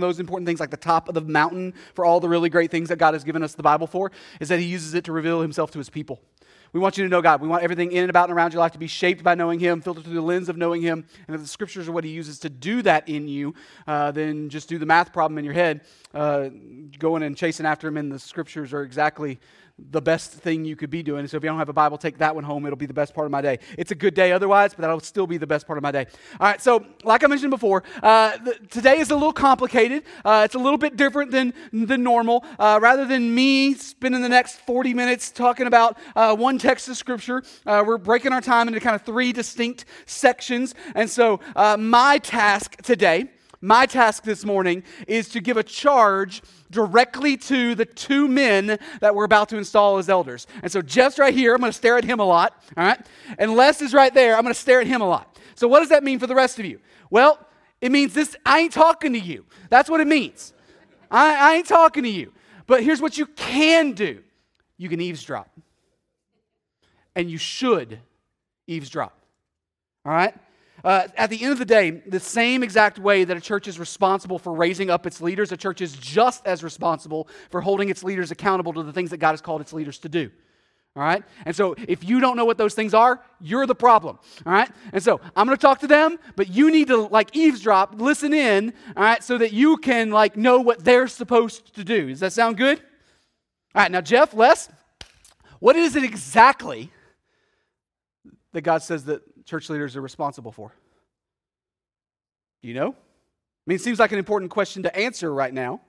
those important things, like the top of the mountain for all the really great things that God has given us the Bible for, is that He uses it to reveal Himself to His people. We want you to know God. We want everything in and about and around your life to be shaped by knowing Him, filtered through the lens of knowing Him. And if the scriptures are what He uses to do that in you, uh, then just do the math problem in your head. Uh, going and chasing after Him in the scriptures are exactly the best thing you could be doing. So if you don't have a Bible, take that one home. It'll be the best part of my day. It's a good day otherwise, but that'll still be the best part of my day. All right, so like I mentioned before, uh, the, today is a little complicated. Uh, it's a little bit different than, than normal. Uh, rather than me spending the next 40 minutes talking about uh, one text of Scripture, uh, we're breaking our time into kind of three distinct sections. And so uh, my task today, my task this morning is to give a charge directly to the two men that we're about to install as elders. And so Jeff's right here. I'm going to stare at him a lot. All right. And Les is right there. I'm going to stare at him a lot. So what does that mean for the rest of you? Well, it means this I ain't talking to you. That's what it means. I, I ain't talking to you. But here's what you can do you can eavesdrop. And you should eavesdrop. All right? Uh, at the end of the day, the same exact way that a church is responsible for raising up its leaders, a church is just as responsible for holding its leaders accountable to the things that God has called its leaders to do. All right? And so if you don't know what those things are, you're the problem. All right? And so I'm going to talk to them, but you need to like eavesdrop, listen in, all right, so that you can like know what they're supposed to do. Does that sound good? All right, now Jeff, Les, what is it exactly that God says that church leaders are responsible for? Do you know? I mean, it seems like an important question to answer right now.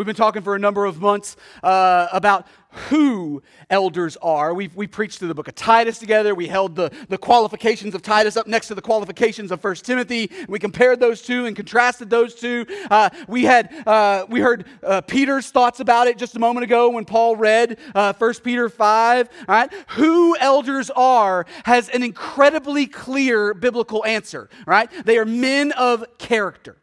We've been talking for a number of months uh, about who elders are. We've, we preached through the book of Titus together. We held the, the qualifications of Titus up next to the qualifications of 1 Timothy. We compared those two and contrasted those two. Uh, we, had, uh, we heard uh, Peter's thoughts about it just a moment ago when Paul read uh, 1 Peter 5. All right? Who elders are has an incredibly clear biblical answer. Right? They are men of character.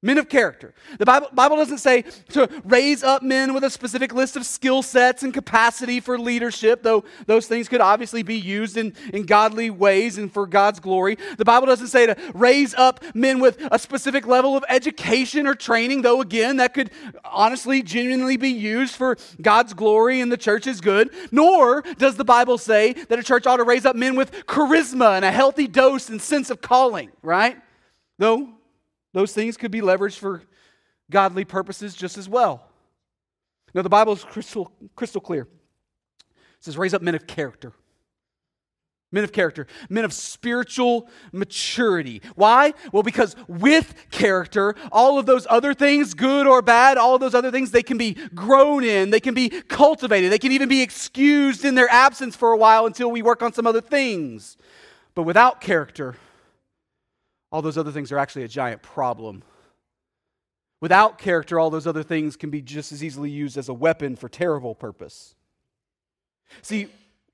Men of character. The Bible, Bible doesn't say to raise up men with a specific list of skill sets and capacity for leadership, though those things could obviously be used in, in godly ways and for God's glory. The Bible doesn't say to raise up men with a specific level of education or training, though again, that could honestly, genuinely be used for God's glory and the church's good. Nor does the Bible say that a church ought to raise up men with charisma and a healthy dose and sense of calling, right? Though those things could be leveraged for godly purposes just as well. Now, the Bible is crystal, crystal clear. It says, raise up men of character. Men of character, men of spiritual maturity. Why? Well, because with character, all of those other things, good or bad, all those other things, they can be grown in, they can be cultivated, they can even be excused in their absence for a while until we work on some other things. But without character, all those other things are actually a giant problem. Without character, all those other things can be just as easily used as a weapon for terrible purpose. See,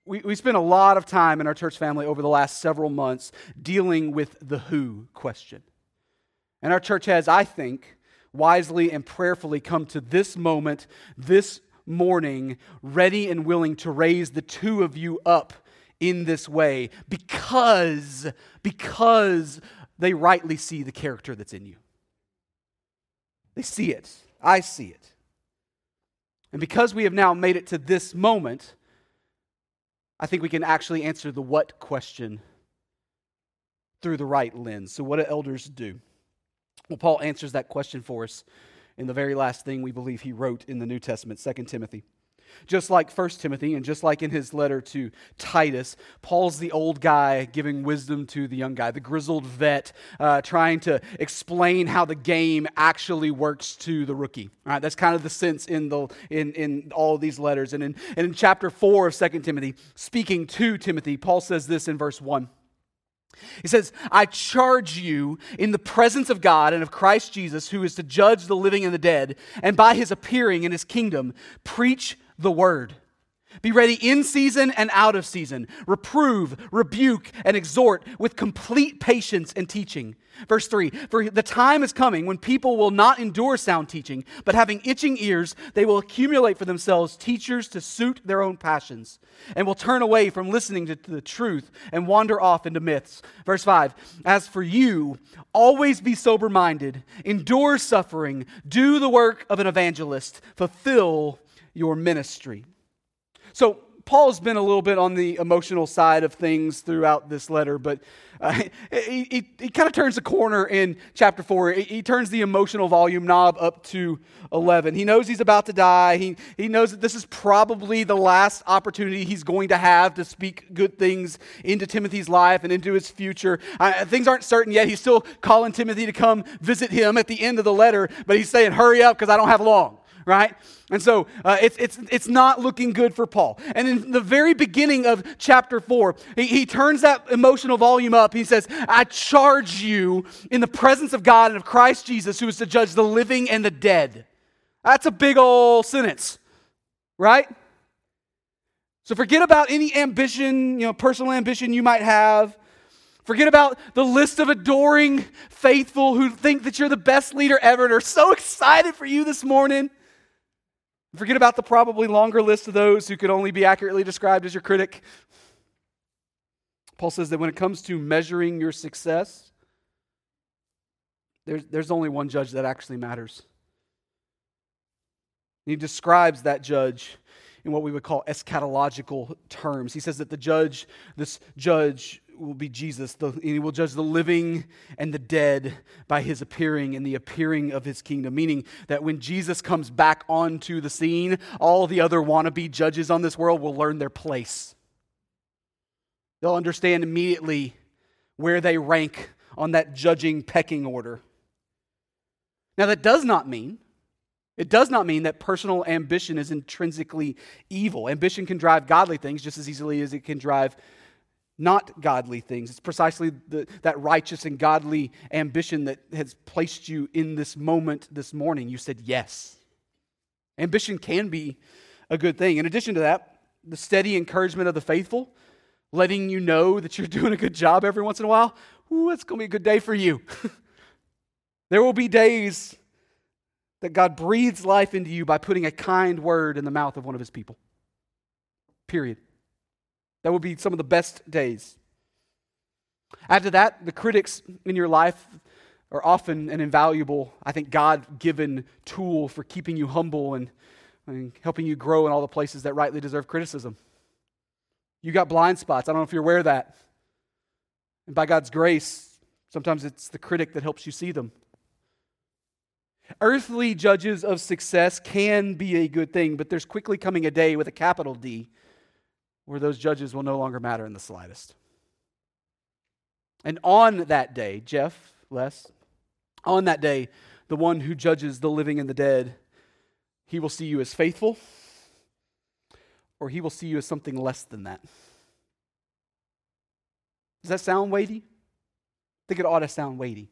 we, we spent a lot of time in our church family over the last several months dealing with the who question. And our church has, I think, wisely and prayerfully come to this moment, this morning, ready and willing to raise the two of you up in this way because, because they rightly see the character that's in you. They see it. I see it. And because we have now made it to this moment, I think we can actually answer the what question through the right lens. So, what do elders do? Well, Paul answers that question for us in the very last thing we believe he wrote in the New Testament, 2 Timothy. Just like 1 Timothy and just like in his letter to Titus, Paul's the old guy giving wisdom to the young guy, the grizzled vet uh, trying to explain how the game actually works to the rookie. All right, that's kind of the sense in, the, in, in all these letters. And in, and in chapter 4 of 2 Timothy, speaking to Timothy, Paul says this in verse 1. He says, I charge you in the presence of God and of Christ Jesus, who is to judge the living and the dead, and by his appearing in his kingdom, preach the word. Be ready in season and out of season. Reprove, rebuke, and exhort with complete patience and teaching. Verse 3 For the time is coming when people will not endure sound teaching, but having itching ears, they will accumulate for themselves teachers to suit their own passions, and will turn away from listening to the truth and wander off into myths. Verse 5 As for you, always be sober minded, endure suffering, do the work of an evangelist, fulfill your ministry. So, Paul's been a little bit on the emotional side of things throughout this letter, but uh, he, he, he kind of turns the corner in chapter 4. He, he, turns the emotional volume knob up to 11. He knows he's about to die. He, he knows that this is probably the last opportunity he's going to have to speak good things into Timothy's life and into his future. Uh, things aren't certain yet. He's still calling Timothy to come visit him at the end of the letter, but he's saying, Hurry up because I don't have long right? And so uh, it's, it's, it's not looking good for Paul. And in the very beginning of chapter 4, he, he turns that emotional volume up. He says, I charge you in the presence of God and of Christ Jesus, who is to judge the living and the dead. That's a big old sentence, right? So forget about any ambition, you know, personal ambition you might have. Forget about the list of adoring faithful who think that you're the best leader ever and are so excited for you this morning. Forget about the probably longer list of those who could only be accurately described as your critic. Paul says that when it comes to measuring your success, there's, there's only one judge that actually matters. He describes that judge in what we would call eschatological terms. He says that the judge, this judge, will be Jesus. The, he will judge the living and the dead by his appearing and the appearing of his kingdom. Meaning that when Jesus comes back onto the scene, all the other wannabe judges on this world will learn their place. They'll understand immediately where they rank on that judging pecking order. Now, that does not mean it does not mean that personal ambition is intrinsically evil. Ambition can drive godly things just as easily as it can drive not godly things. It's precisely the, that righteous and godly ambition that has placed you in this moment this morning. You said yes. Ambition can be a good thing. In addition to that, the steady encouragement of the faithful, letting you know that you're doing a good job every once in a while, ooh, it's going to be a good day for you. there will be days that God breathes life into you by putting a kind word in the mouth of one of his people. Period. That would be some of the best days. After that, the critics in your life are often an invaluable, I think, God given tool for keeping you humble and, and, helping you grow in all the places that rightly deserve criticism. You got blind spots. I don't know if you're aware of that. And by God's grace, sometimes it's the critic that helps you see them. Earthly judges of success can be a good thing, but there's quickly coming a day with a capital D where those judges will no longer matter in the slightest. And on that day, Jeff, Les, on that day, the one who judges the living and the dead, he will see you as faithful, or he will see you as something less than that. Does that sound weighty? I think it ought to sound weighty.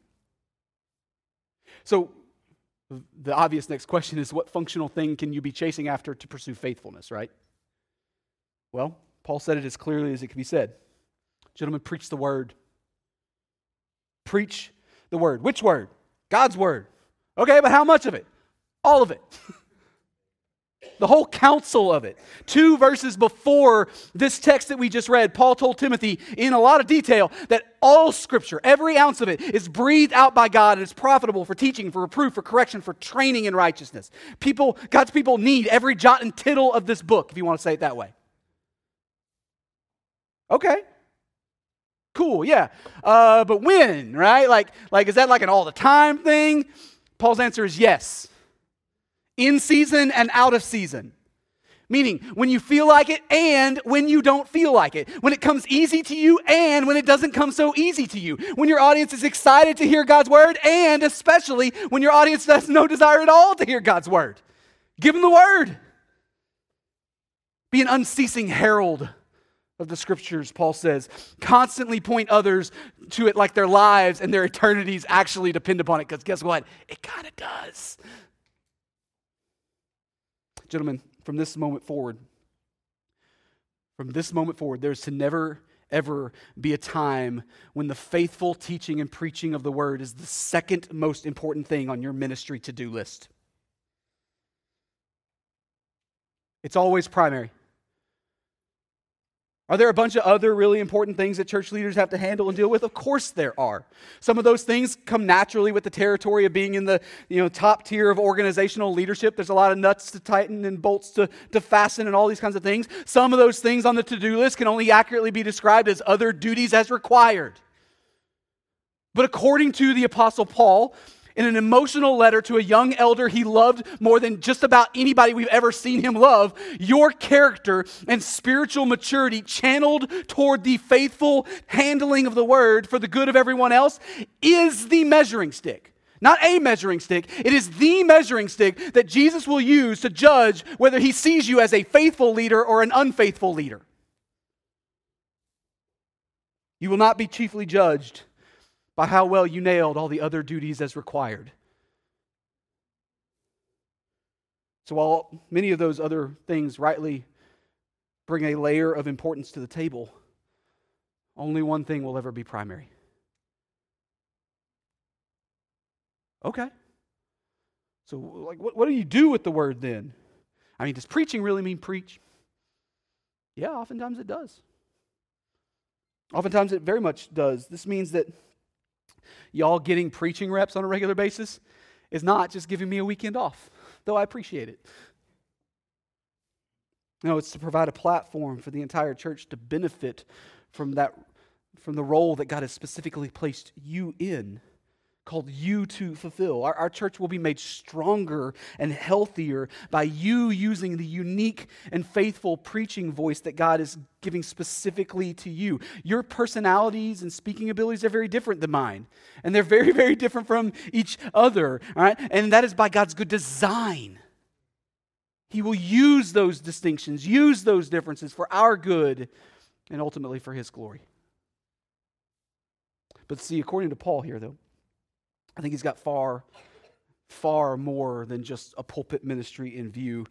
So, the obvious next question is what functional thing can you be chasing after to pursue faithfulness, right? Well, Paul said it as clearly as it can be said. Gentlemen, preach the word. Preach the word. Which word? God's word. Okay, but how much of it? All of it. the whole counsel of it. Two verses before this text that we just read, Paul told Timothy in a lot of detail that all scripture, every ounce of it, is breathed out by God and is profitable for teaching, for reproof, for correction, for training in righteousness. People, God's people need every jot and tittle of this book, if you want to say it that way. Okay. Cool, yeah. Uh, but when, right? Like, like, is that like an all the time thing? Paul's answer is yes. In season and out of season. Meaning, when you feel like it and when you don't feel like it. When it comes easy to you and when it doesn't come so easy to you. When your audience is excited to hear God's word and especially when your audience has no desire at all to hear God's word. Give them the word. Be an unceasing herald of the scriptures, Paul says. Constantly point others to it like their lives and their eternities actually depend upon it, because guess what? It kind of does. Gentlemen, from this moment forward, From this moment forward, there's to never, ever be a time when the faithful teaching and preaching of the word is the second most important thing on your ministry to do list. It's always primary. Are there a bunch of other really important things that church leaders have to handle and deal with? Of course there are. Some of those things come naturally with the territory of being in the you know, top tier of organizational leadership. There's a lot of nuts to tighten and bolts to, to fasten and all these kinds of things. Some of those things on the to do list can only accurately be described as other duties as required. But according to the Apostle Paul, in an emotional letter to a young elder he loved more than just about anybody we've ever seen him love, your character and spiritual maturity channeled toward the faithful handling of the word for the good of everyone else is the measuring stick. Not a measuring stick, it is the measuring stick that Jesus will use to judge whether he sees you as a faithful leader or an unfaithful leader. You will not be chiefly judged by how well you nailed all the other duties as required. So, while many of those other things rightly bring a layer of importance to the table, only one thing will ever be primary. Okay. So, like, what, what do you do with the word then? I mean, does preaching really mean preach? Yeah, oftentimes it does. Oftentimes it very much does. This means that y'all getting preaching reps on a regular basis is not just giving me a weekend off, though I appreciate it. No, it's to provide a platform for the entire church to benefit from that from the role that God has specifically placed you in called you to fulfill. Our, our church will be made stronger and healthier by you using the unique and faithful preaching voice that God is giving specifically to you. Your personalities and speaking abilities are very different than mine, and they're very, very different from each other. All right? And that is by God's good design. He will use those distinctions, use those differences for our good and ultimately for His glory. But see, according to Paul here, though, I think he's got far, far more than just a pulpit ministry in view.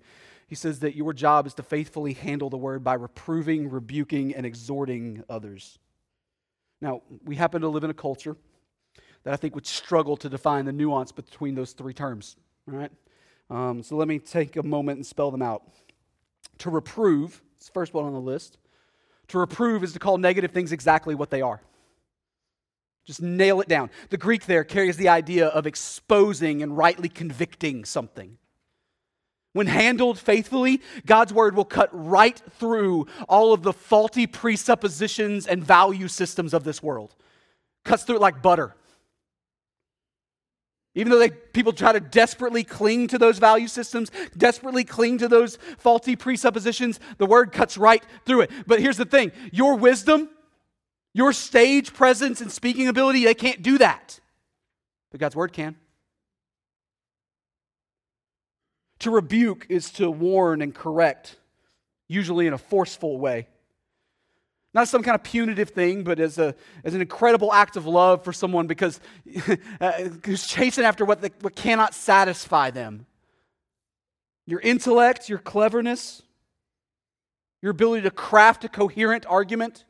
He says that your job is to faithfully handle the word by reproving, rebuking, and exhorting others. Now, we happen to live in a culture that I think would struggle to define the nuance between those three terms. All right? Um, so let me take a moment and spell them out. To reprove, it's the first one on the list. To reprove is to call negative things exactly what they are. Just nail it down. The Greek there carries the idea of exposing and rightly convicting something. When handled faithfully, God's word will cut right through all of the faulty presuppositions and value systems of this world. Cuts through it like butter. Even though they, people try to desperately cling to those value systems, desperately cling to those faulty presuppositions, the word cuts right through it. But here's the thing your wisdom, your stage presence and speaking ability, they can't do that. But God's word can. To rebuke is to warn and correct, usually in a forceful way. Not some kind of punitive thing, but as, a, as an incredible act of love for someone because uh, who's chasing after what, what cannot satisfy them. Your intellect, your cleverness, your ability to craft a coherent argument,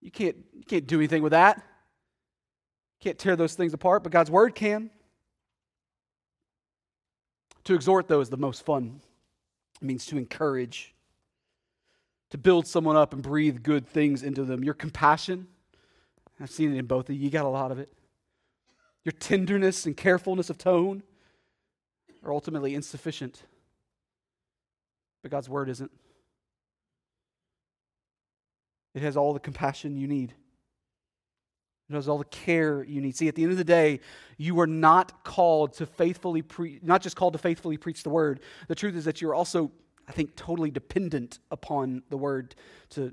you can't, you can't do anything with that. You can't tear those things apart, but God's word can. To exhort, though, is the most fun. It means to encourage, to build someone up and breathe good things into them. Your compassion, I've seen it in both of you, you got a lot of it. Your tenderness and carefulness of tone are ultimately insufficient. But God's word isn't. It has all the compassion you need. It has all the care you need. See, at the end of the day, you are not called to faithfully preach, not just called to faithfully preach the word. The truth is that you're also, I think, totally dependent upon the word to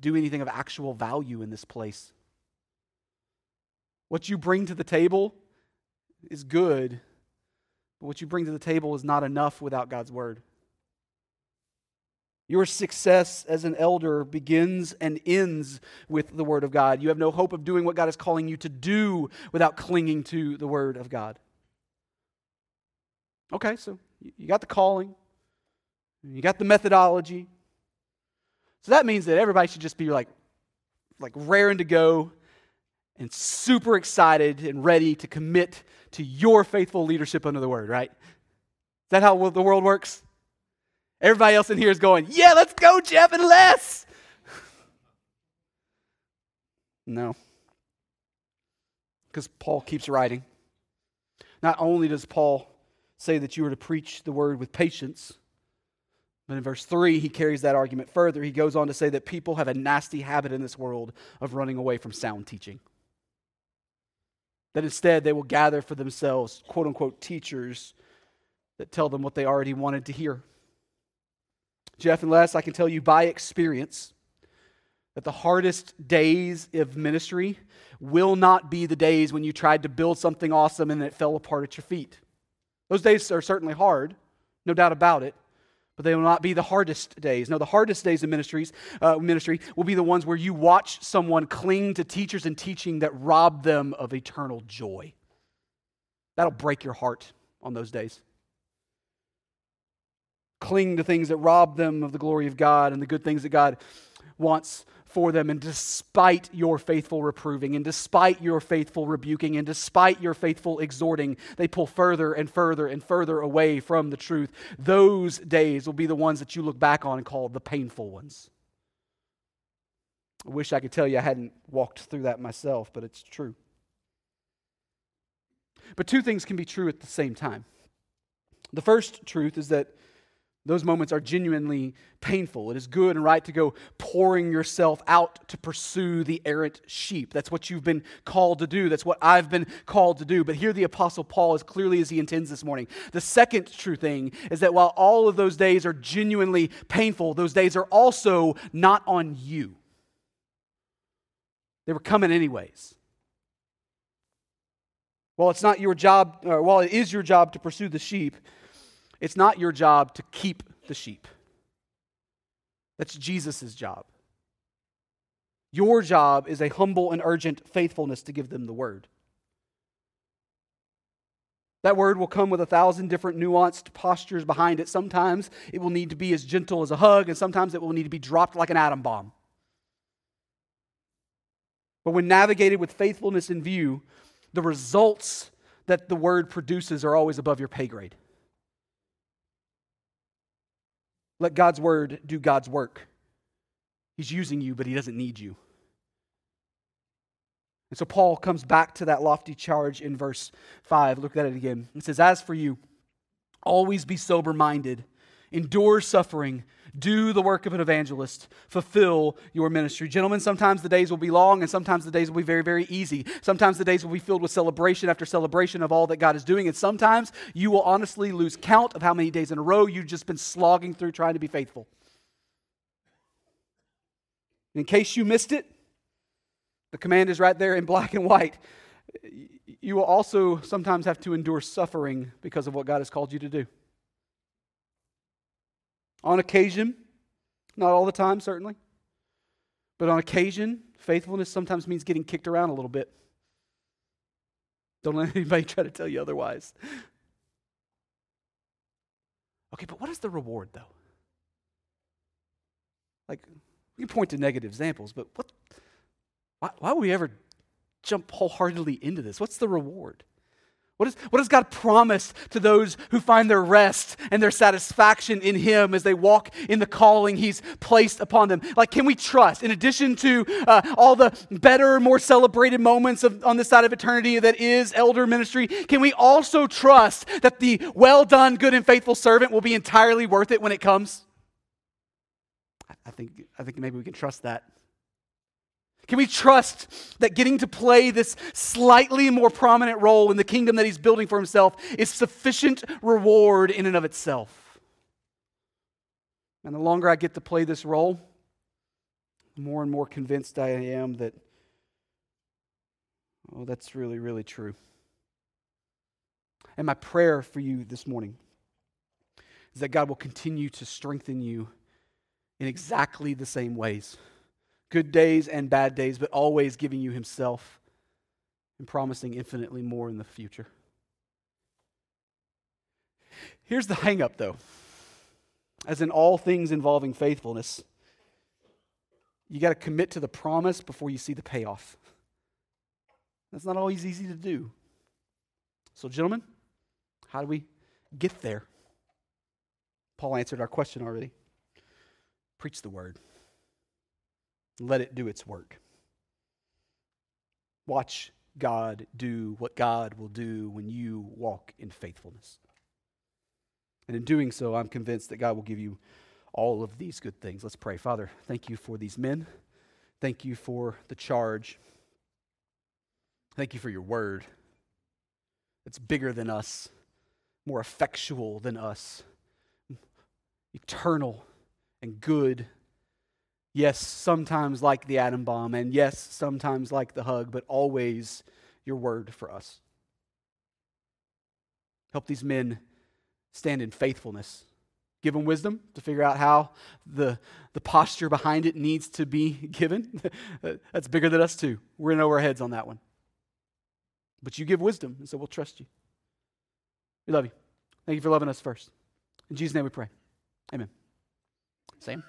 do anything of actual value in this place. What you bring to the table is good, but what you bring to the table is not enough without God's word. Your success as an elder begins and ends with the Word of God. You have no hope of doing what God is calling you to do without clinging to the Word of God. Okay, so you got the calling, you got the methodology. So that means that everybody should just be like, like raring to go and super excited and ready to commit to your faithful leadership under the word, right? Is that how the world works? Everybody else in here is going, yeah, let's go, Jeff and Les. no. Because Paul keeps writing. Not only does Paul say that you are to preach the word with patience, but in verse 3, he carries that argument further. He goes on to say that people have a nasty habit in this world of running away from sound teaching. That instead they will gather for themselves, quote unquote, teachers that tell them what they already wanted to hear. Jeff and Les, I can tell you by experience that the hardest days of ministry will not be the days when you tried to build something awesome and it fell apart at your feet. Those days are certainly hard, no doubt about it, but they will not be the hardest days. No, the hardest days of ministries, uh, ministry will be the ones where you watch someone cling to teachers and teaching that rob them of eternal joy. That'll break your heart on those days. Cling to things that rob them of the glory of God and the good things that God wants for them. And despite your faithful reproving, and despite your faithful rebuking, and despite your faithful exhorting, they pull further and further and further away from the truth. Those days will be the ones that you look back on and call the painful ones. I wish I could tell you I hadn't walked through that myself, but it's true. But two things can be true at the same time. The first truth is that those moments are genuinely painful. It is good and right to go pouring yourself out to pursue the errant sheep. That's what you've been called to do. That's what I've been called to do. But here, the Apostle Paul, as clearly as he intends this morning, the second true thing is that while all of those days are genuinely painful, those days are also not on you. They were coming anyways. While it's not your job, or while it is your job to pursue the sheep, it's not your job to keep the sheep. That's Jesus' job. Your job is a humble and urgent faithfulness to give them the word. That word will come with a thousand different nuanced postures behind it. Sometimes it will need to be as gentle as a hug, and sometimes it will need to be dropped like an atom bomb. But when navigated with faithfulness in view, the results that the word produces are always above your pay grade. Let God's word do God's work. He's using you, but he doesn't need you. And so Paul comes back to that lofty charge in verse 5. Look at it again. It says, As for you, always be sober minded, endure suffering do the work of an evangelist. Fulfill your ministry. Gentlemen, sometimes the days will be long and sometimes the days will be very, very easy. Sometimes the days will be filled with celebration after celebration of all that God is doing. And sometimes you will honestly lose count of how many days in a row you've just been slogging through trying to be faithful. In case you missed it, the command is right there in black and white. You will also sometimes have to endure suffering because of what God has called you to do. On occasion, not all the time, certainly, but on occasion, faithfulness sometimes means getting kicked around a little bit. Don't let anybody try to tell you otherwise. Okay, but what is the reward, though? Like, can point to negative examples, but what, why, why would we ever jump wholeheartedly into this? What's the reward? What, is, what does God promise to those who find their rest and their satisfaction in Him as they walk in the calling He's placed upon them? Like, can we trust, in addition to uh, all the better, more celebrated moments of, on this side of eternity that is elder ministry, can we also trust that the well done, good, and faithful servant will be entirely worth it when it comes? I think, I think maybe we can trust that. Can we trust that getting to play this slightly more prominent role in the kingdom that he's building for himself is sufficient reward in and of itself? And the longer I get to play this role, the more and more convinced I am that, oh, that's really, really true. And my prayer for you this morning is that God will continue to strengthen you in exactly the same ways good days and bad days, but always giving you Himself and promising infinitely more in the future. Here's the hangup, though. As in all things involving faithfulness, you got to commit to the promise before you see the payoff. That's not always easy to do. So, gentlemen, how do we get there? Paul answered our question already. Preach the word, let it do its work. Watch God do what God will do when you walk in faithfulness. And in doing so, I'm convinced that God will give you all of these good things. Let's pray. Father, thank you for these men. Thank you for the charge. Thank you for your word. It's bigger than us, more effectual than us, eternal and good. Yes, sometimes like the atom bomb, and yes, sometimes like the hug, but always your word for us. Help these men stand in faithfulness. Give them wisdom to figure out how the, the posture behind it needs to be given. That's bigger than us, too. We're in over our heads on that one. But you give wisdom, and so we'll trust you. We love you. Thank you for loving us first. In Jesus' name we pray. Amen. Sam?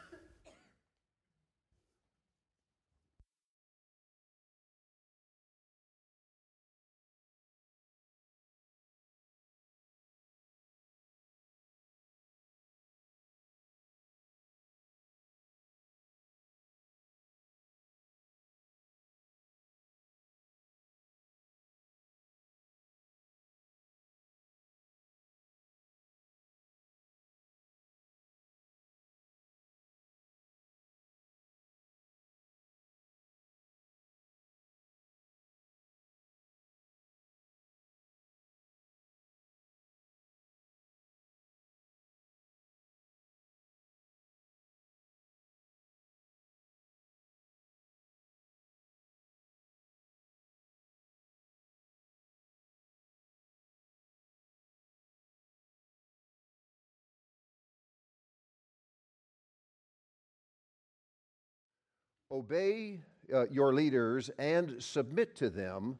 Obey uh, your leaders and submit to them,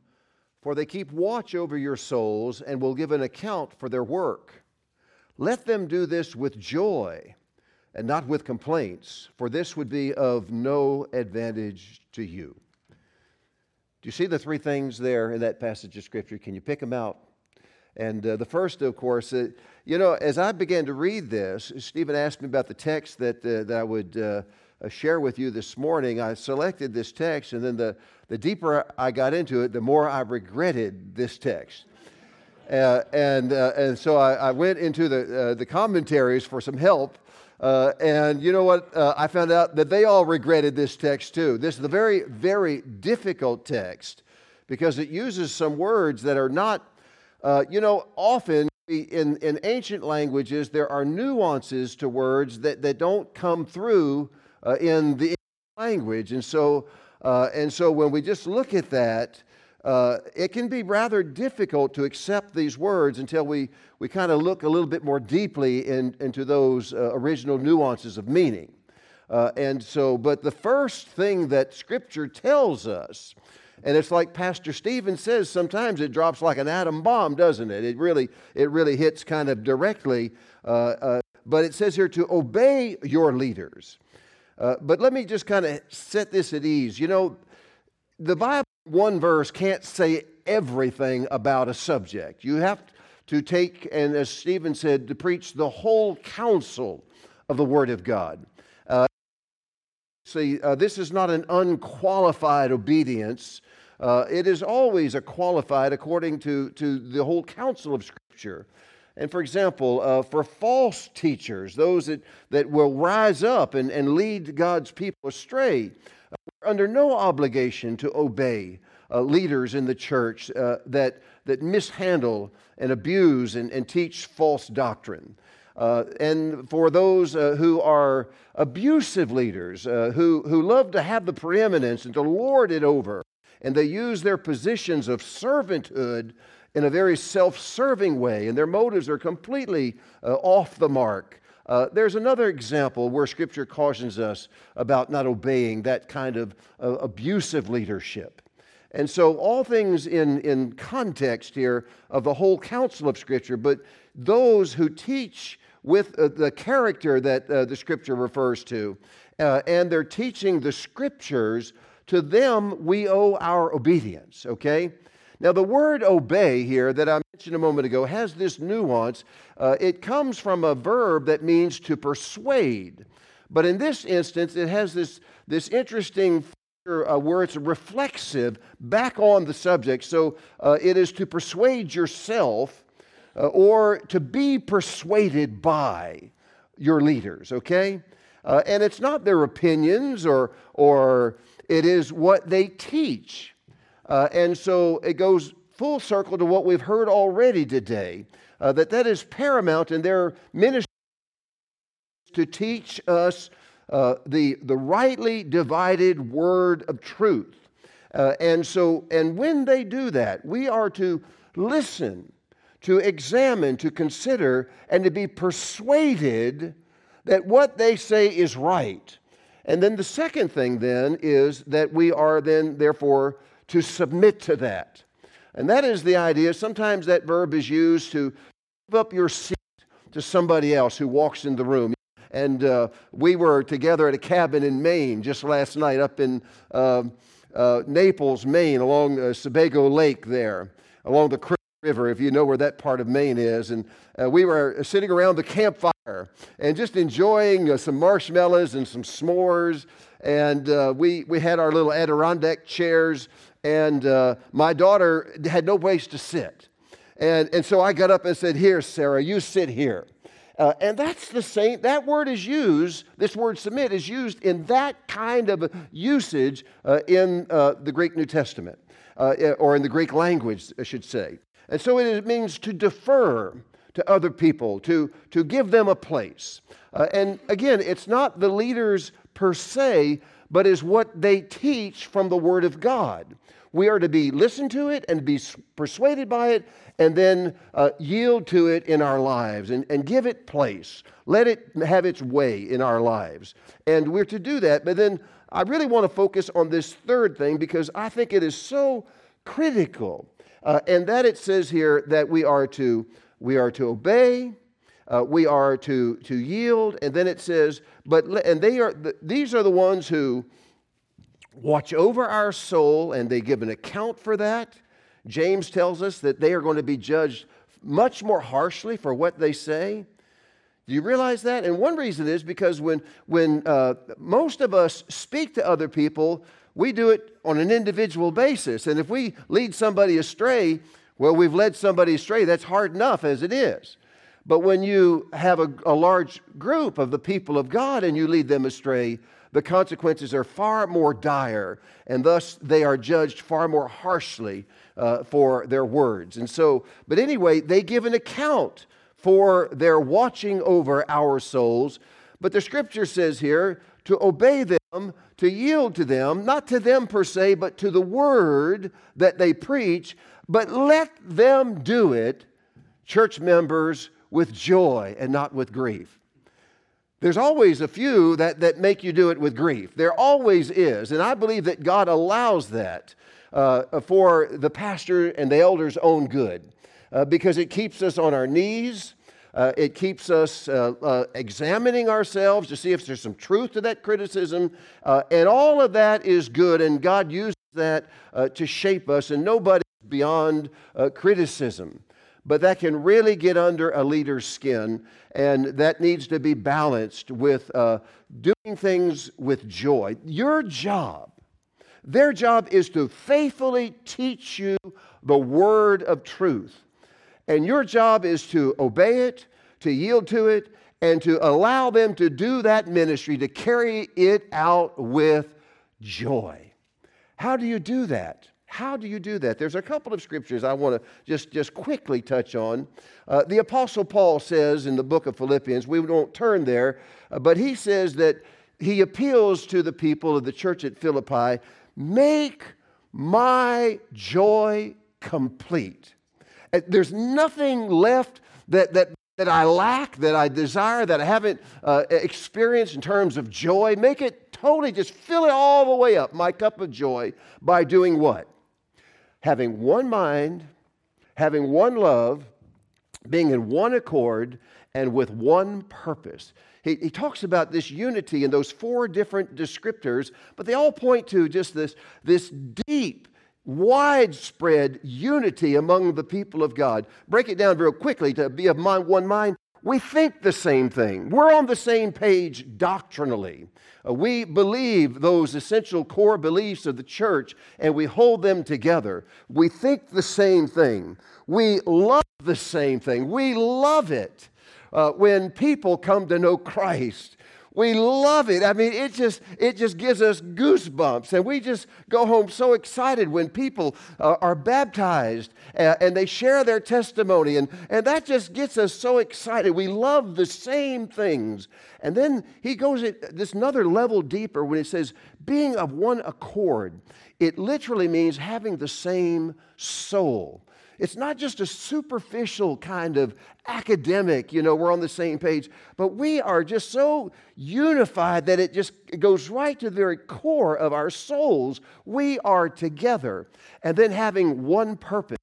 for they keep watch over your souls and will give an account for their work. Let them do this with joy and not with complaints, for this would be of no advantage to you. Do you see the three things there in that passage of Scripture? Can you pick them out? And uh, the first, of course, uh, you know, as I began to read this, Stephen asked me about the text that, uh, that I would uh, share with you this morning, I selected this text, and then the, the deeper I got into it, the more I regretted this text. Uh, and, uh, and so I, I, went into the, uh, the commentaries for some help. Uh, and you know what? Uh, I found out that they all regretted this text too. This is a very, very difficult text because it uses some words that are not, you know, often in, in ancient languages, there are nuances to words that, that don't come through uh, in the language. And so, uh, and so when we just look at that, uh, it can be rather difficult to accept these words until we, we kind of look a little bit more deeply in, into those uh, original nuances of meaning. Uh, and so, but the first thing that Scripture tells us, and it's like Pastor Stephen says, sometimes it drops like an atom bomb, doesn't it? It really, it really hits kind of directly. Uh, but it says here to obey your leaders. Uh, but let me just kind of set this at ease. You know, the Bible, one verse, can't say everything about a subject. You have to take, and as Stephen said, to preach the whole counsel of the Word of God. Uh, see, uh, this is not an unqualified obedience. Uh, it is always a qualified according to, to the whole counsel of Scripture. And for example, uh, for false teachers, those that, that will rise up and, and lead God's people astray, uh, we're under no obligation to obey uh, leaders in the church uh, that, that mishandle and abuse and, and teach false doctrine. Uh, and for those uh, who are abusive leaders, who, who love to have the preeminence and to lord it over, and they use their positions of servanthood in a very self serving way, and their motives are completely uh, off the mark. Uh, there's another example where Scripture cautions us about not obeying that kind of uh, abusive leadership. And so, all things in, in context here of the whole counsel of Scripture, but those who teach with uh, the character that uh, the Scripture refers to, uh, and they're teaching the scriptures, to them we owe our obedience, okay? Now, the word obey here that I mentioned a moment ago has this nuance. Uh, it comes from a verb that means to persuade. But in this instance, it has this, this interesting uh, where it's reflexive back on the subject. So uh, it is to persuade yourself uh, or to be persuaded by your leaders, okay? Uh, and it's not their opinions or, or it is what they teach. Uh, and so it goes full circle to what we've heard already today uh, that that is paramount in their ministry to teach us uh, the, the rightly divided word of truth. Uh, and so, and when they do that, we are to listen, to examine, to consider, and to be persuaded that what they say is right. And then the second thing then is that we are then, therefore, to submit to that. And that is the idea. Sometimes that verb is used to give up your seat to somebody else who walks in the room. And uh, we were together at a cabin in Maine just last night up in uh, uh, Naples, Maine, along uh, Sebago Lake there, along the Creek River, if you know where that part of Maine is. And uh, we were sitting around the campfire and just enjoying uh, some marshmallows and some s'mores. And we, we had our little Adirondack chairs, and my daughter had no place to sit. And, and so I got up and said, Here, Sarah, you sit here. Uh, and that's the same, that word is used, this word submit is used in that kind of usage uh, in uh, the Greek New Testament, uh, or in the Greek language, I should say. And so it means to defer to other people, to, to give them a place. Uh, and again, it's not the leaders per se, but is what they teach from the Word of God. We are to be listened to it and be persuaded by it and then uh, yield to it in our lives and, and give it place. Let it have its way in our lives. And we're to do that. But then I really want to focus on this third thing because I think it is so critical. Uh, and that it says here that we are to, we are to obey. Uh, we are to, to yield, and then it says, but and they are these are the ones who watch over our soul, and they give an account for that. James tells us that they are going to be judged much more harshly for what they say. Do you realize that? And one reason is because when, when uh, most of us speak to other people, we do it on an individual basis. And if we lead somebody astray, well, we've led somebody astray. That's hard enough as it is. But when you have a, a large group of the people of God and you lead them astray, the consequences are far more dire, and thus they are judged far more harshly uh, for their words. And so, but anyway, they give an account for their watching over our souls. But the scripture says here to obey them, to yield to them, not to them per se, but to the word that they preach, but let them do it, church members, with joy and not with grief. There's always a few that, that make you do it with grief. There always is. And I believe that God allows that uh, for the pastor and the elders' own good uh, because it keeps us on our knees. Uh, it keeps us uh, uh, examining ourselves to see if there's some truth to that criticism. Uh, and all of that is good, and God uses that to shape us, and nobody beyond uh, criticism. But that can really get under a leader's skin, and that needs to be balanced with uh, doing things with joy. Your job their job is to faithfully teach you the word of truth. And your job is to obey it, to yield to it, and to allow them to do that ministry, to carry it out with joy. How do you do that? How do you do that? There's a couple of scriptures I want to just, just quickly touch on. Uh, the Apostle Paul says in the book of Philippians, we won't turn there, uh, but he says that he appeals to the people of the church at Philippi Make my joy complete. Uh, there's nothing left that, that, that I lack, that I desire, that I haven't uh, experienced in terms of joy. Make it totally, just fill it all the way up, my cup of joy, by doing what? Having one mind, having one love, being in one accord and with one purpose. He, he, talks about this unity in those four different descriptors, but they all point to just this, this deep, widespread unity among the people of God. Break it down real quickly to be of mind, one mind. We think the same thing. We're on the same page doctrinally. Uh, we believe those essential core beliefs of the church and we hold them together. We think the same thing. We love the same thing. We love it uh, when people come to know Christ. We love it. I mean, it just it just gives us goosebumps, and we just go home so excited when people uh, are baptized and, and they share their testimony, and and that just gets us so excited. We love the same things, and then he goes at this another level deeper when he says being of one accord. It literally means having the same soul. It's not just a superficial kind of academic, you know, we're on the same page, but we are just so unified that it just goes right to the very core of our souls. We are together and then having one purpose.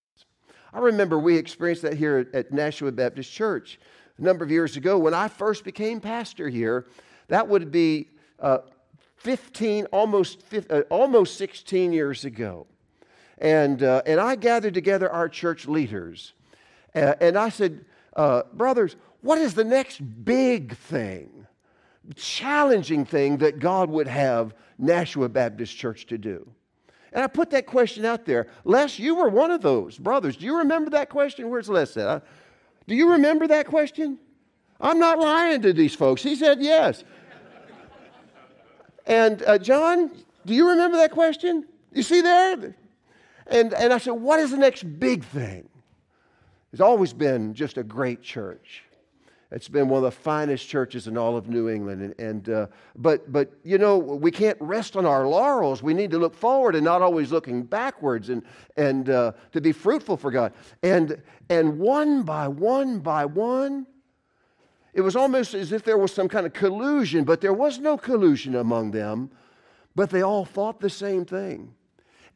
I remember we experienced that here at Nashua Baptist Church a number of years ago when I first became pastor here. That would be uh, 15, almost, uh, almost 16 years ago. And, uh, and I gathered together our church leaders. Uh, and I said, uh, Brothers, what is the next big thing, challenging thing that God would have Nashua Baptist Church to do? And I put that question out there. Les, you were one of those brothers. Do you remember that question? Where's Les at? Do you remember that question? I'm not lying to these folks. He said yes. and uh, John, do you remember that question? You see there? And, and I said, What is the next big thing? It's always been just a great church. It's been one of the finest churches in all of New England. And, and uh, but, but, you know, we can't rest on our laurels. We need to look forward and not always looking backwards and, and uh, to be fruitful for God. And, and one by one by one, it was almost as if there was some kind of collusion, but there was no collusion among them. But they all thought the same thing.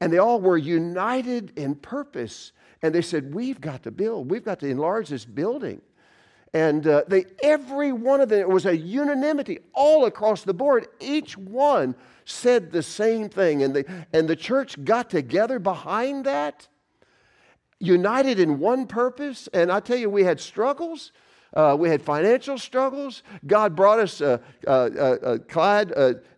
And they all were united in purpose. And they said, We've got to build, we've got to enlarge this building. And uh, they, every one of them, it was a unanimity all across the board. Each one said the same thing. And, they, and the church got together behind that, united in one purpose. And I tell you, we had struggles. Uh, we had financial struggles. God brought us uh, uh, uh, uh Clyde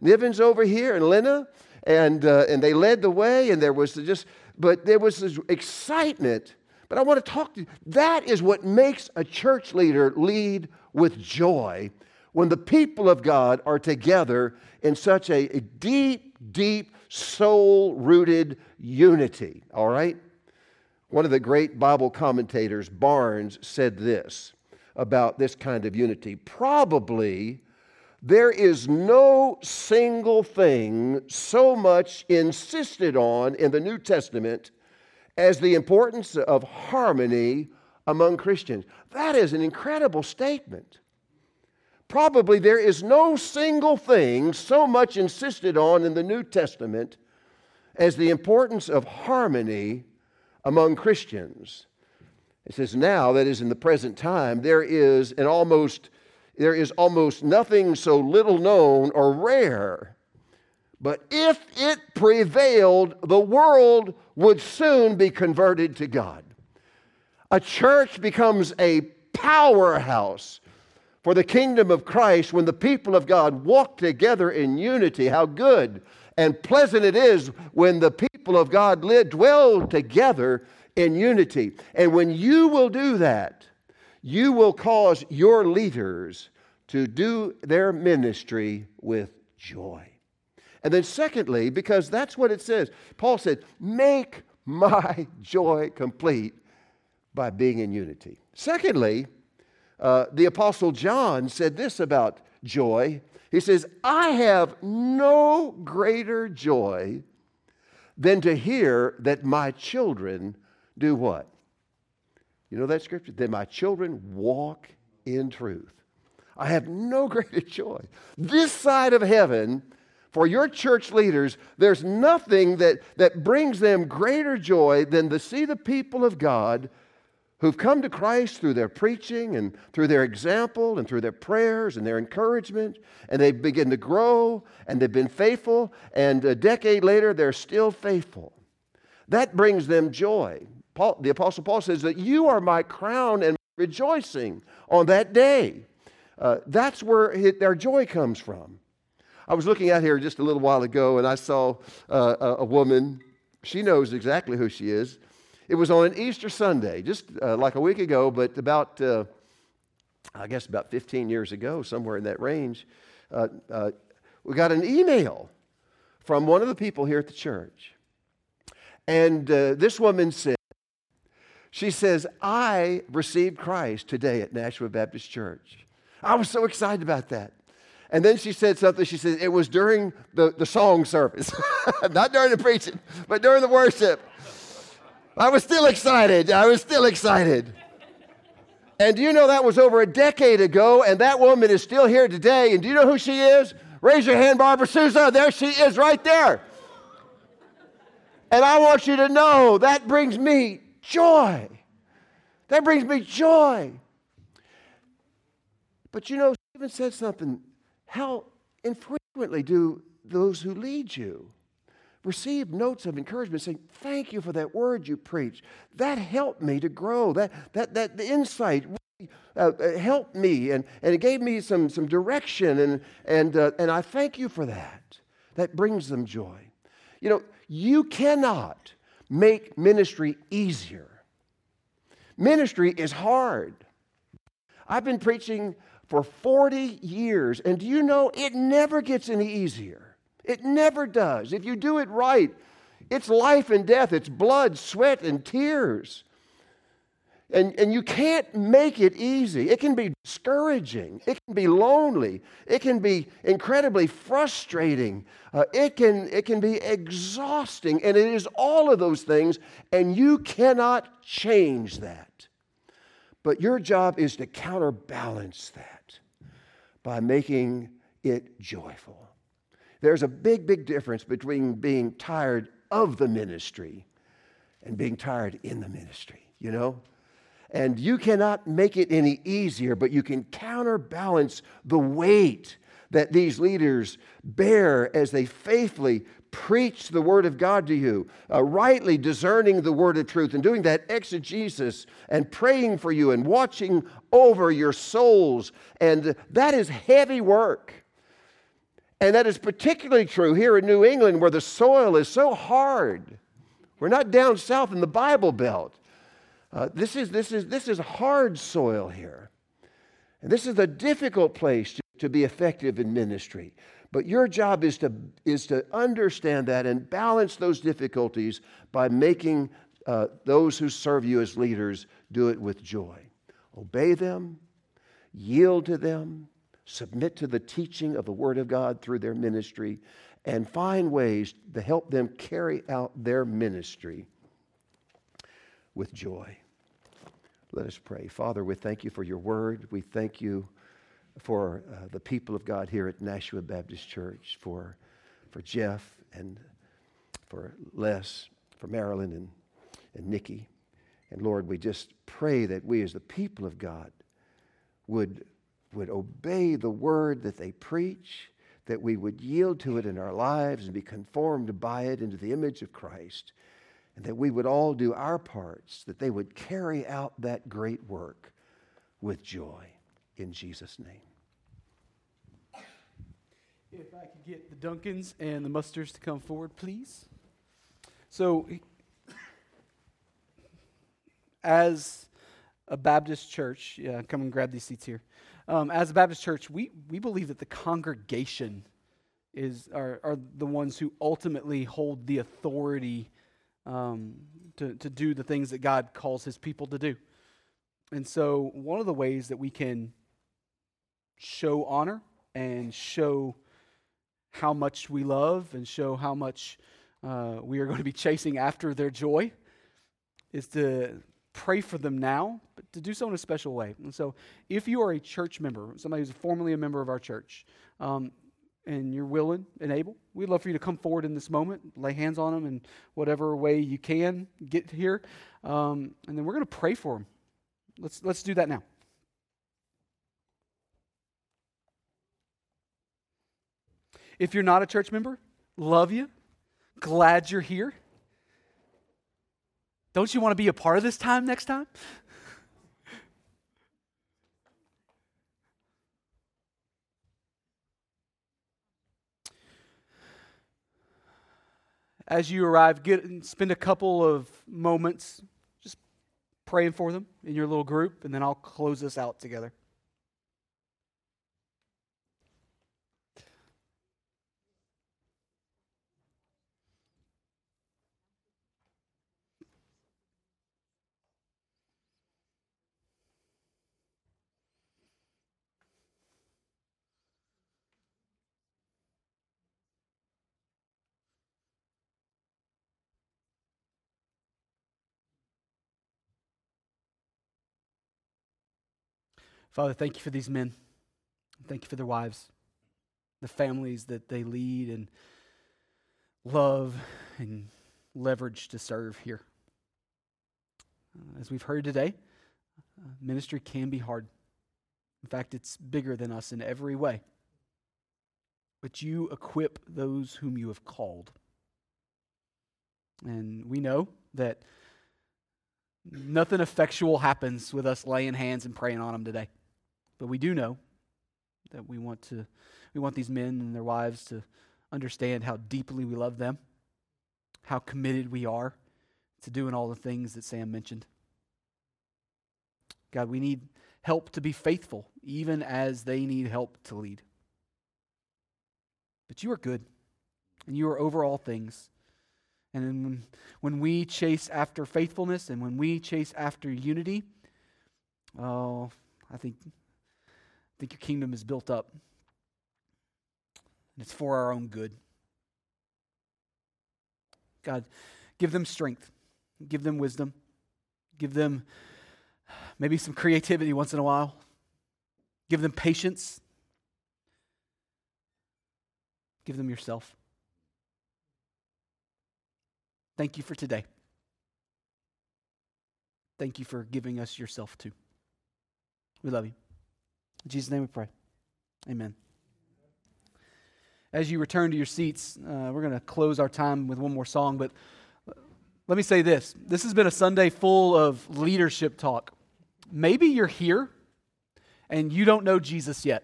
Nivens over here and Lena and, uh, and they led the way, and there was just, but there was this excitement. But I want to talk to you. That is what makes a church leader lead with joy when the people of God are together in such a, a deep, deep, soul rooted unity. All right? One of the great Bible commentators, Barnes, said this about this kind of unity. Probably there is no single thing so much insisted on in the New Testament as the importance of harmony among Christians. That is an incredible statement. Probably there is no single thing so much insisted on in the New Testament as the importance of harmony among Christians. It says, now, that is in the present time, there is an almost there is almost nothing so little known or rare. But if it prevailed, the world would soon be converted to God. A church becomes a powerhouse for the kingdom of Christ when the people of God walk together in unity. How good and pleasant it is when the people of God live, dwell together in unity. And when you will do that, you will cause your leaders to do their ministry with joy. And then, secondly, because that's what it says, Paul said, Make my joy complete by being in unity. Secondly, uh, the Apostle John said this about joy. He says, I have no greater joy than to hear that my children do what? You know that scripture? That my children walk in truth. I have no greater joy. This side of heaven, for your church leaders, there's nothing that, that brings them greater joy than to see the people of God who've come to Christ through their preaching and through their example and through their prayers and their encouragement, and they begin to grow and they've been faithful, and a decade later they're still faithful. That brings them joy. Paul, the Apostle Paul says that you are my crown and rejoicing on that day. Uh, that's where it, their joy comes from. I was looking out here just a little while ago and I saw uh, a, a, woman. She knows exactly who she is. It was on an Easter Sunday, just uh, like a week ago, but about, uh, I guess, about 15 years ago, somewhere in that range. Uh, uh, we got an email from one of the people here at the church. And this woman said, she says, I received Christ today at Nashua Baptist Church. I was so excited about that. And then she said something. She said, It was during the, the song service, not during the preaching, but during the worship. I was still excited. I was still excited. And do you know that was over a decade ago, and that woman is still here today? And do you know who she is? Raise your hand, Barbara Souza. There she is, right there. And I want you to know that brings me joy. That brings me joy. But you know, Stephen said something. How infrequently do those who lead you receive notes of encouragement saying, Thank you for that word you preached. That helped me to grow. That, that, that the insight really, uh, uh, helped me and, and it gave me some, some direction. And, and, uh, and I thank you for that. That brings them joy. You know, you cannot make ministry easier. Ministry is hard. I've been preaching for 40 years, and do you know it never gets any easier? It never does. If you do it right, it's life and death, it's blood, sweat, and tears. And, and you can't make it easy. It can be discouraging. It can be lonely. It can be incredibly frustrating. Uh, it, can, it can be exhausting. And it is all of those things, and you cannot change that. But your job is to counterbalance that by making it joyful. There's a big, big difference between being tired of the ministry and being tired in the ministry, you know? And you cannot make it any easier, but you can counterbalance the weight that these leaders bear as they faithfully preach the Word of God to you, uh, rightly discerning the Word of truth, and doing that exegesis and praying for you and watching over your souls. And that is heavy work. And that is particularly true here in New England where the soil is so hard. We're not down south in the Bible Belt. Uh, this, is, this, is, this is hard soil here. And this is a difficult place to, to be effective in ministry. But your job is to, is to understand that and balance those difficulties by making uh, those who serve you as leaders do it with joy. Obey them, yield to them, submit to the teaching of the Word of God through their ministry, and find ways to help them carry out their ministry with joy. Let us pray. Father, we thank you for your word. We thank you for uh, the people of God here at Nashua Baptist Church, for, for Jeff and for Les, for Marilyn and, and Nikki. And Lord, we just pray that we as the people of God would, would obey the word that they preach, that we would yield to it in our lives and be conformed by it into the image of Christ and that we would all do our parts, that they would carry out that great work with joy in Jesus' name. If I could get the Duncans and the Musters to come forward, please. So, as a Baptist church, yeah, come and grab these seats here. Um, as a Baptist church, we, we believe that the congregation is are, are the ones who ultimately hold the authority um, to, to do the things that God calls his people to do. And so, one of the ways that we can show honor and show how much we love and show how much uh, we are going to be chasing after their joy is to pray for them now, but to do so in a special way. And so, if you are a church member, somebody who's formerly a member of our church, um, and you're willing and able, we'd love for you to come forward in this moment, lay hands on them in whatever way you can get here. Um, and then we're going to pray for them. Let's, let's do that now. If you're not a church member, love you. Glad you're here. Don't you want to be a part of this time next time? As you arrive, get and spend a couple of moments just praying for them in your little group, and then I'll close this out together. Father, thank you for these men. Thank you for their wives, the families that they lead and love and leverage to serve here. Uh, as we've heard today, uh, ministry can be hard. In fact, it's bigger than us in every way. But you equip those whom you have called. And we know that nothing effectual happens with us laying hands and praying on them today. But we do know that we want to we want these men and their wives to understand how deeply we love them, how committed we are to doing all the things that Sam mentioned. God, we need help to be faithful, even as they need help to lead. But you are good, and you are over all things. And when, when we chase after faithfulness and when we chase after unity, oh, I think think your kingdom is built up, and it's for our own good. God, give them strength, give them wisdom, give them maybe some creativity once in a while, give them patience, give them yourself. Thank you for today. Thank you for giving us yourself too. We love you. In Jesus' name we pray. Amen. As you return to your seats, uh, we're going to close our time with one more song, but let me say this. This has been a Sunday full of leadership talk. Maybe you're here and you don't know Jesus yet.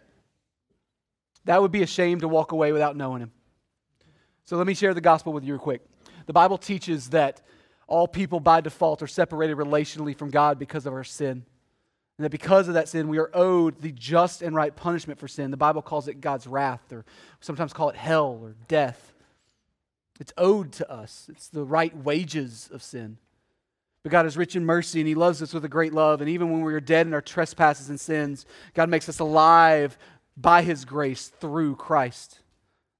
That would be a shame to walk away without knowing him. So let me share the gospel with you real quick. The Bible teaches that all people by default are separated relationally from God because of our sin. And that because of that sin, we are owed the just and right punishment for sin. The Bible calls it God's wrath, or sometimes call it hell or death. It's owed to us, it's the right wages of sin. But God is rich in mercy and He loves us with a great love. And even when we are dead in our trespasses and sins, God makes us alive by His grace through Christ.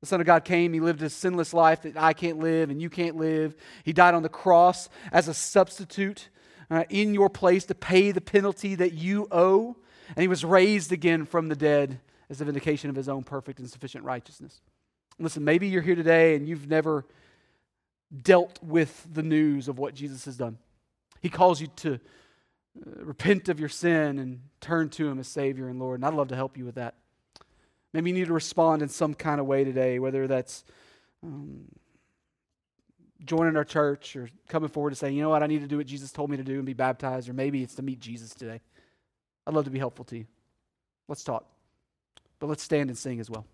The Son of God came, He lived a sinless life that I can't live and you can't live. He died on the cross as a substitute uh, in your place to pay the penalty that you owe. And he was raised again from the dead as a vindication of his own perfect and sufficient righteousness. Listen, maybe you're here today and you've never dealt with the news of what Jesus has done. He calls you to uh, repent of your sin and turn to him as Savior and Lord. And I'd love to help you with that. Maybe you need to respond in some kind of way today, whether that's um, joining our church or coming forward to say, you know what, I need to do what Jesus told me to do and be baptized, or maybe it's to meet Jesus today. I'd love to be helpful to you. Let's talk. But let's stand and sing as well.